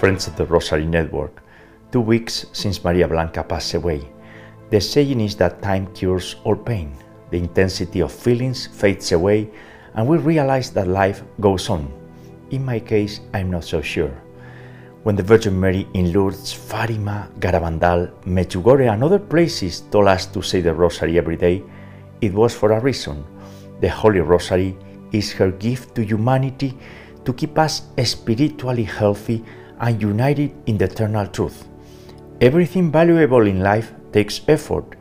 Friends of the Rosary Network, two weeks since Maria Blanca passed away. The saying is that time cures all pain. The intensity of feelings fades away, and we realize that life goes on. In my case, I'm not so sure. When the Virgin Mary in Lourdes, Fatima, Garabandal, Medjugorje, and other places told us to say the Rosary every day, it was for a reason. The Holy Rosary is her gift to humanity to keep us spiritually healthy and united in the eternal truth. Everything valuable in life takes effort.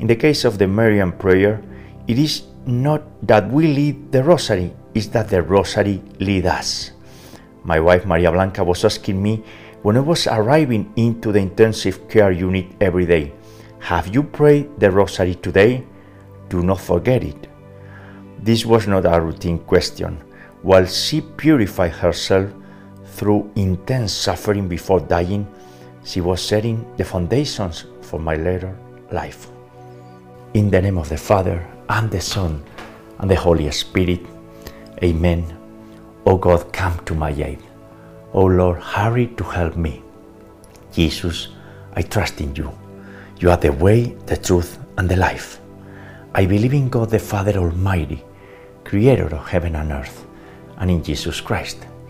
In the case of the Marian prayer, it is not that we lead the Rosary, it's that the Rosary lead us. My wife Maria Blanca was asking me when I was arriving into the intensive care unit every day, Have you prayed the Rosary today? Do not forget it. This was not a routine question. While she purified herself through intense suffering before dying, she was setting the foundations for my later life. In the name of the Father, and the Son, and the Holy Spirit, Amen. O God, come to my aid. O Lord, hurry to help me. Jesus, I trust in you. You are the way, the truth, and the life. I believe in God the Father Almighty, creator of heaven and earth, and in Jesus Christ,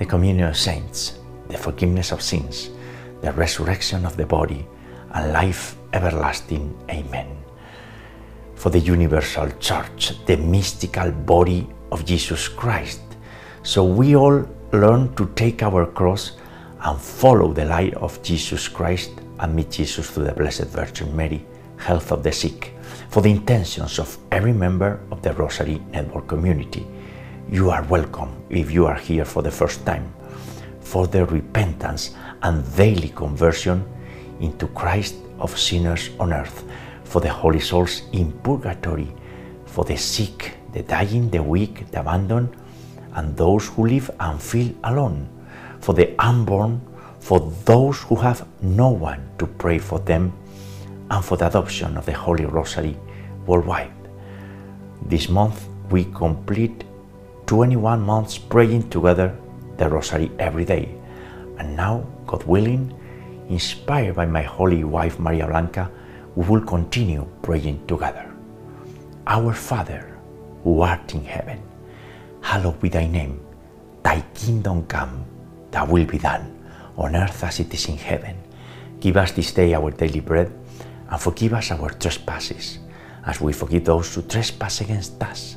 the communion of saints, the forgiveness of sins, the resurrection of the body, and life everlasting. Amen. For the universal church, the mystical body of Jesus Christ, so we all learn to take our cross and follow the light of Jesus Christ and meet Jesus through the Blessed Virgin Mary, health of the sick, for the intentions of every member of the Rosary Network community. You are welcome if you are here for the first time, for the repentance and daily conversion into Christ of sinners on earth, for the holy souls in purgatory, for the sick, the dying, the weak, the abandoned, and those who live and feel alone, for the unborn, for those who have no one to pray for them, and for the adoption of the Holy Rosary worldwide. This month we complete 21 months praying together the Rosary every day, and now, God willing, inspired by my holy wife Maria Blanca, we will continue praying together. Our Father, who art in heaven, hallowed be thy name. Thy kingdom come, thy will be done, on earth as it is in heaven. Give us this day our daily bread, and forgive us our trespasses, as we forgive those who trespass against us.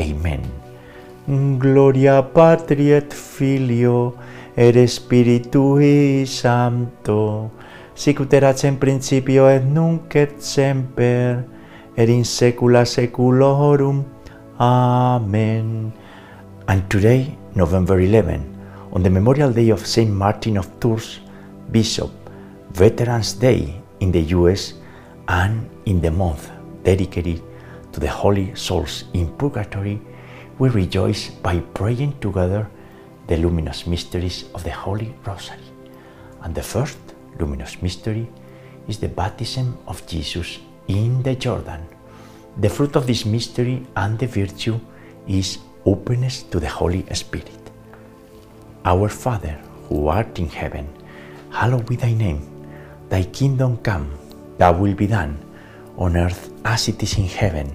Amen. Gloria Patri et Filio et Spiritui Sancto, sic ut erat in principio et nunc et semper, et in saecula saeculorum. Amen. And today, November 11, on the Memorial Day of Saint Martin of Tours, Bishop, Veterans Day in the US, and in the month dedicated to the holy souls in purgatory, we rejoice by praying together the luminous mysteries of the Holy Rosary. And the first luminous mystery is the baptism of Jesus in the Jordan. The fruit of this mystery and the virtue is openness to the Holy Spirit. Our Father, who art in heaven, hallowed be thy name. Thy kingdom come, thy will be done, on earth as it is in heaven.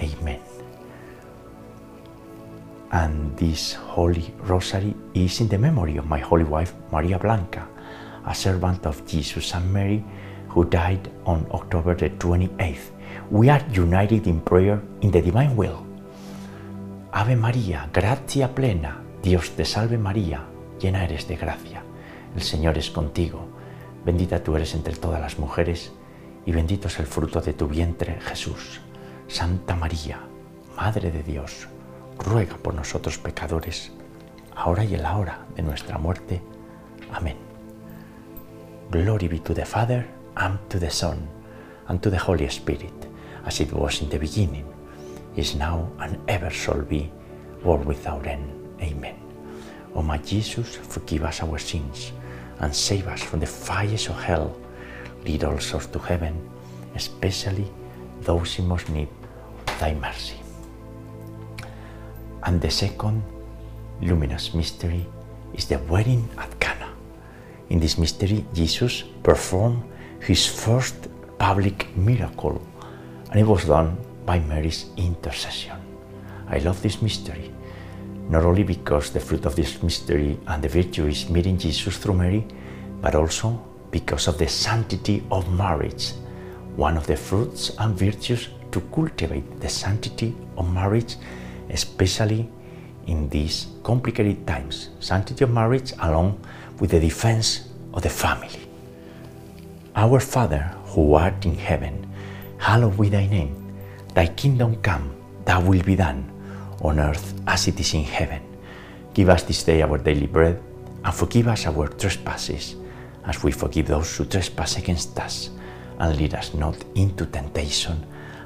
Amen. And this Holy Rosary is in the memory of my holy wife, Maria Blanca, a servant of Jesus and Mary, who died on October the 28th. We are united in prayer in the divine will. Ave María, gracia plena, Dios te salve María, llena eres de gracia. El Señor es contigo, bendita tú eres entre todas las mujeres, y bendito es el fruto de tu vientre, Jesús. Santa María, Madre de Dios, ruega por nosotros pecadores, ahora y en la hora de nuestra muerte. Amén. Glory be to the Father, and to the Son, and to the Holy Spirit, as it was in the beginning, is now, and ever shall be, world without end. Amen. O my Jesus, forgive us our sins, and save us from the fires of hell. Lead all souls to heaven, especially those in most need thy mercy. And the second luminous mystery is the wedding at Cana. In this mystery, Jesus performed his first public miracle, and it was done by Mary's intercession. I love this mystery, not only because the fruit of this mystery and the virtue is meeting Jesus through Mary, but also because of the sanctity of marriage, one of the fruits and virtues to cultivate the sanctity of marriage, especially in these complicated times. Sanctity of marriage along with the defense of the family. Our Father, who art in heaven, hallowed be thy name. Thy kingdom come, thy will be done, on earth as it is in heaven. Give us this day our daily bread, and forgive us our trespasses, as we forgive those who trespass against us. And lead us not into temptation,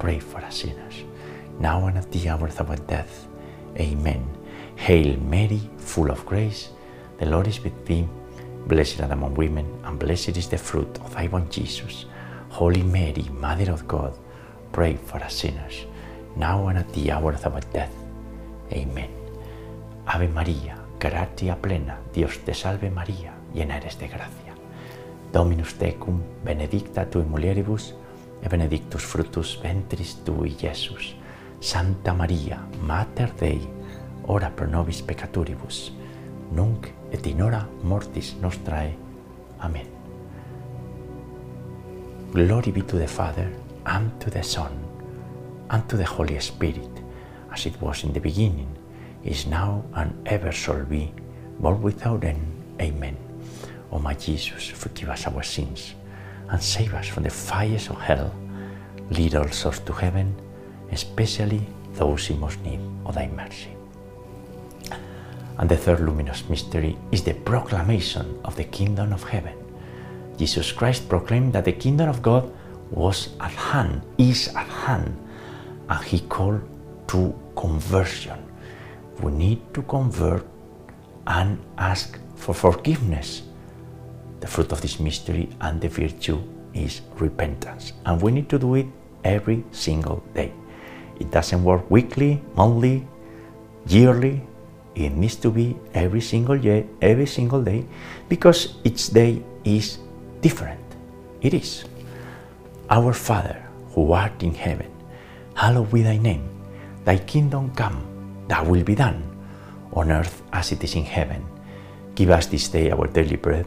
pray for us sinners, now and at the hour of our death. Amen. Hail Mary, full of grace, the Lord is with thee. Blessed art among women, and blessed is the fruit of thy womb, Jesus. Holy Mary, Mother of God, pray for us sinners, now and at the hour of our death. Amen. Ave María, gratia plena, Dios te salve María, llena eres de gracia. Dominus tecum, benedicta tu in mulieribus, e benedictus fructus ventris tui, Iesus. Santa Maria, Mater Dei, ora pro nobis peccatoribus, nunc et in hora mortis nostrae. Amen. Glory be to the Father, and to the Son, and to the Holy Spirit, as it was in the beginning, is now, and ever shall be, world without end. Amen. O my Jesus, forgive us our sins and save us from the fires of hell. Lead all souls to heaven, especially those in most need of thy mercy. And the third luminous mystery is the proclamation of the kingdom of heaven. Jesus Christ proclaimed that the kingdom of God was at hand, is at hand, and he called to conversion. We need to convert and ask for forgiveness. The fruit of this mystery and the virtue is repentance, and we need to do it every single day. It doesn't work weekly, monthly, yearly. It needs to be every single day, every single day, because each day is different. It is. Our Father, who art in heaven, hallowed be thy name. Thy kingdom come, thy will be done, on earth as it is in heaven. Give us this day our daily bread,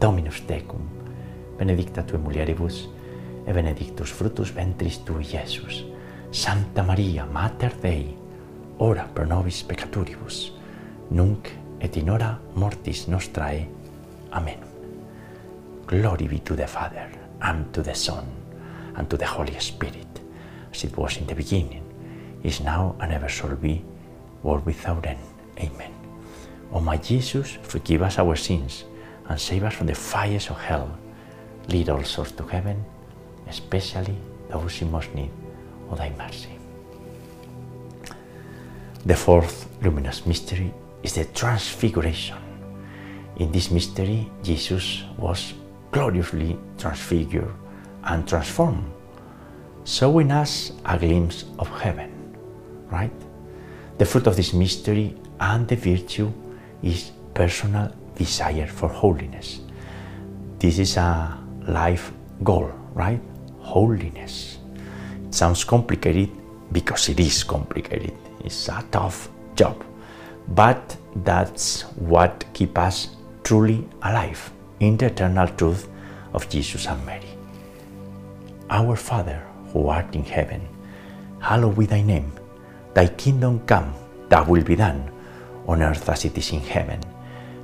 Dominus tecum, benedicta tue mulieribus, et benedictus fructus ventris tui, Iesus. Santa Maria, Mater Dei, ora pro nobis peccaturibus, nunc et in hora mortis nostrae. Amen. Glory be to the Father, and to the Son, and to the Holy Spirit, as it was in the beginning, is now, and ever shall be, world without end. Amen. O my Jesus, forgive us our sins, and save us from the fires of hell. Lead all souls to heaven, especially those in most need of thy mercy. The fourth luminous mystery is the Transfiguration. In this mystery, Jesus was gloriously transfigured and transformed, showing us a glimpse of heaven, right? The fruit of this mystery and the virtue is personal desire for holiness. This is a life goal, right? Holiness. It sounds complicated because it is complicated. It's a tough job. But that's what keeps us truly alive in the eternal truth of Jesus and Mary. Our Father, who art in heaven, hallowed be thy name. Thy kingdom come, thy will be done, on earth as it is in heaven.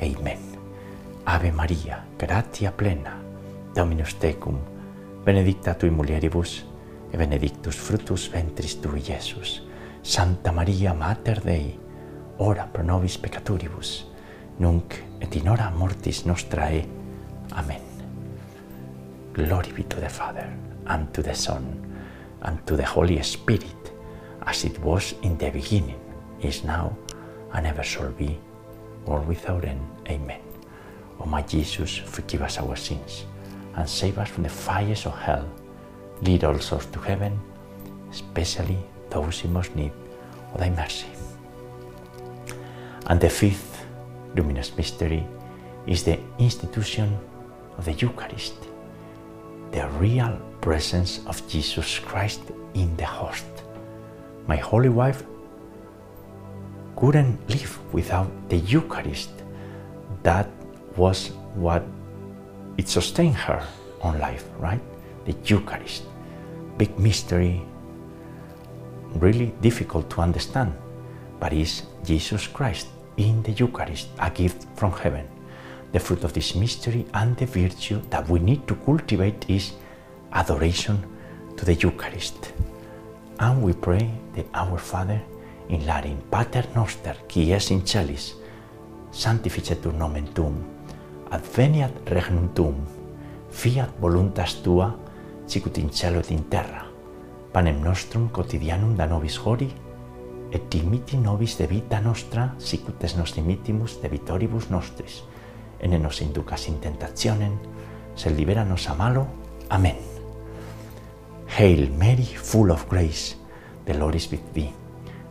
Amen. Ave Maria, gratia plena, Dominus tecum, benedicta tui mulieribus, et benedictus fructus ventris tui, Iesus. Santa Maria, Mater Dei, ora pro nobis peccatoribus, nunc et in hora mortis nostrae. Amen. Glory be to the Father, and to the Son, and to the Holy Spirit, as it was in the beginning, is now, and ever shall be, world without end. Amen. O my Jesus, forgive us our sins, and save us from the fires of hell. Lead all souls to heaven, especially those in most need of thy mercy. And the fifth luminous mystery is the institution of the Eucharist, the real presence of Jesus Christ in the host. My holy wife couldn't live without the Eucharist. That was what it sustained her on life, right? The Eucharist. Big mystery, really difficult to understand, but is Jesus Christ in the Eucharist, a gift from heaven. The fruit of this mystery and the virtue that we need to cultivate is adoration to the Eucharist. And we pray the Our Father in larim pater noster, qui es in celis, sanctificetur nomen tuum, adveniat regnum tuum, fiat voluntas tua, sicut in cielo et in terra. Panem nostrum quotidianum da nobis hori, et dimiti nobis de vita nostra, sicut es nos dimittimus de vitoribus nostris, ne nos inducas in tentationem, sed libera nos a malo. Amen. Hail Mary, full of grace, the Lord is with thee.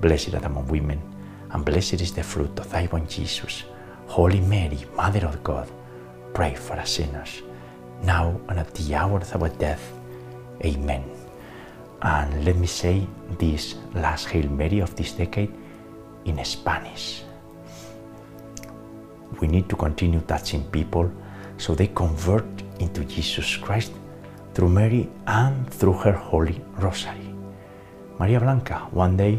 Blessed art among women, and blessed is the fruit of thy womb, Jesus. Holy Mary, Mother of God, pray for us sinners, now and at the hour of our death. Amen. And let me say this last Hail Mary of this decade in Spanish. We need to continue touching people so they convert into Jesus Christ through Mary and through her Holy Rosary. María Blanca, one day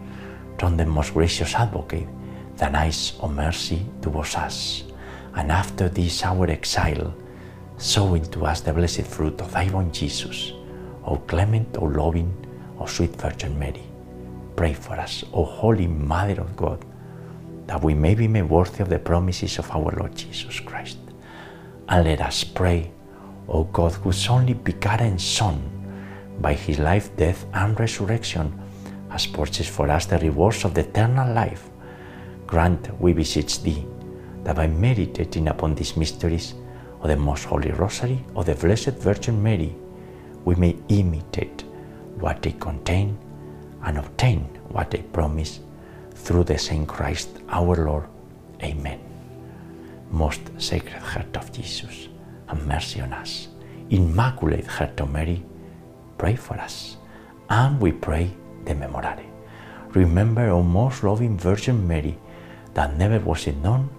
Turn the most gracious advocate, thine eyes of mercy towards us, and after this our exile, sow into us the blessed fruit of thy born Jesus. O clement, O loving, O sweet Virgin Mary, pray for us, O Holy Mother of God, that we may be made worthy of the promises of our Lord Jesus Christ. And let us pray, O God, whose only begotten Son, by his life, death, and resurrection, has purchased for us the rewards of the eternal life. Grant, we beseech thee, that by meditating upon these mysteries of the Most Holy Rosary of the Blessed Virgin Mary, we may imitate what they contain and obtain what they promise through the same Christ our Lord. Amen. Most Sacred Heart of Jesus, have mercy on us. Immaculate Heart of Mary, pray for us. And we pray the Memorare. Remember, O most loving Virgin Mary, that never was it known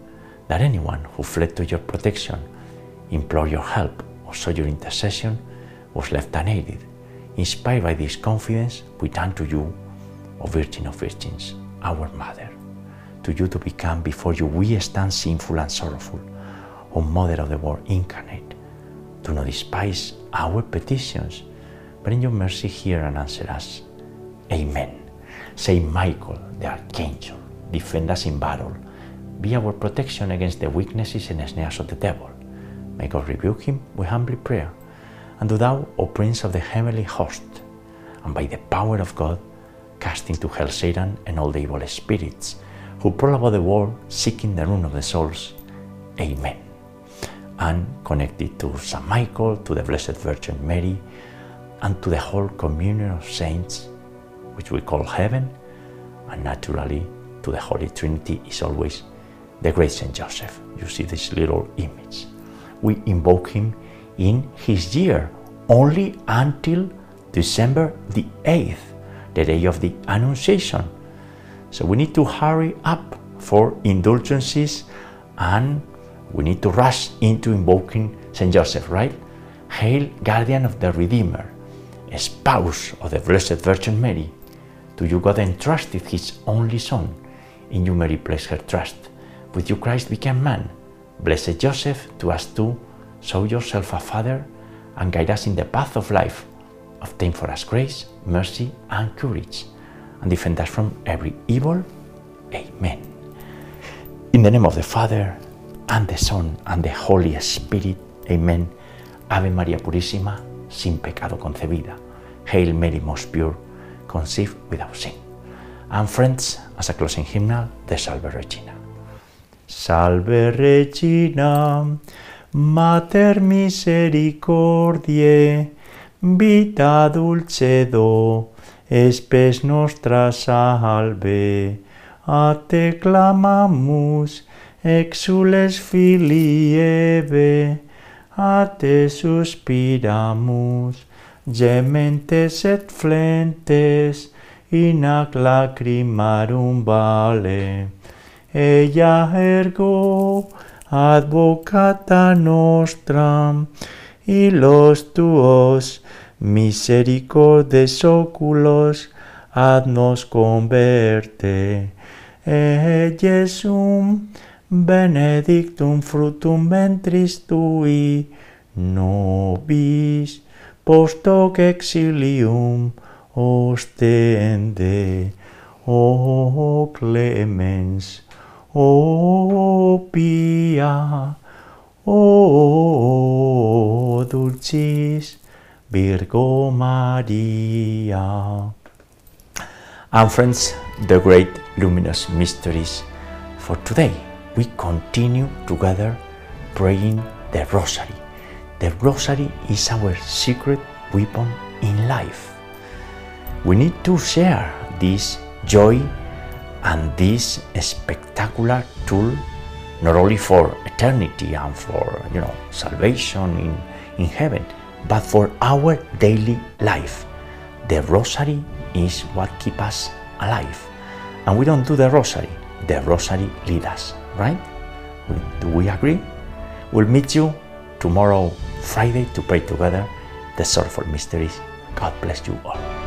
that anyone who fled to your protection, implored your help, or sought your intercession was left unaided. Inspired by this confidence, we turn to you, O Virgin of Virgins, our Mother. To you to become before you we stand sinful and sorrowful. O Mother of the Word incarnate, do not despise our petitions, but in your mercy hear and answer us. Amen. Saint Michael, the Archangel, defend us in battle. Be our protection against the weaknesses and snares of the devil. May God rebuke him, we humbly pray. And do thou, O Prince of the heavenly host, and by the power of God, cast into hell Satan and all the evil spirits who prowl about the world seeking the ruin of the souls. Amen. And connected to St. Michael, to the Blessed Virgin Mary, and to the whole communion of saints, which we call heaven, and naturally to the Holy Trinity is always the great Saint Joseph. You see this little image. We invoke him in his year only until December the 8th, the day of the Annunciation. So we need to hurry up for indulgences and we need to rush into invoking Saint Joseph, right? Hail, guardian of the Redeemer, spouse of the Blessed Virgin Mary. To you God entrusted his only Son. In you Mary placed her trust. With you Christ became man. Blessed Joseph, to us too, show yourself a father and guide us in the path of life. Obtain for us grace, mercy, and courage, and defend us from every evil. Amen. In the name of the Father, and the Son, and the Holy Spirit. Amen. Ave María Purísima, sin pecado concebida. Hail Mary, most pure, conceived without sin. And friends, as a closing hymnal, the Salve Regina. Salve Regina, Mater misericordiae, vita dulcedo, espes nostra salve, a te clamamus, exules filii Eve, a te suspiramus, gementes et flentes, in ac lacrimarum vale. Ella ergo, advocata nostra, y los tuos misericordes oculos ad nos converte. E benedictum fructum ventris tui, nobis post hoc exilium ostende. O clemens, O pia, O dulcis Virgo Maria. And friends, the great luminous mysteries for today. We continue together praying the Rosary. The Rosary is our secret weapon in life. We need to share this joy and this spectacular tool not only for eternity and for you know salvation in, in heaven, but for our daily life. The rosary is what keeps us alive. And we don't do the rosary, the rosary leads us, right? Do we agree? We'll meet you tomorrow, Friday, to pray together the sorrowful mysteries. God bless you all.